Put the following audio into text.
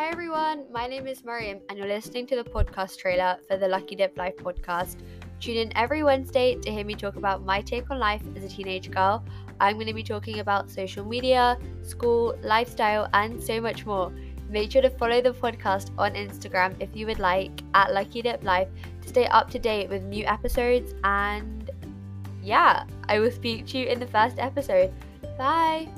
Hi everyone, my name is Mariam, and you're listening to the podcast trailer for the Lucky Dip Life podcast. Tune in every Wednesday to hear me talk about my take on life as a teenage girl. I'm going to be talking about social media, school, lifestyle, and so much more. Make sure to follow the podcast on Instagram if you would like at Lucky Dip Life to stay up to date with new episodes. And yeah, I will speak to you in the first episode. Bye.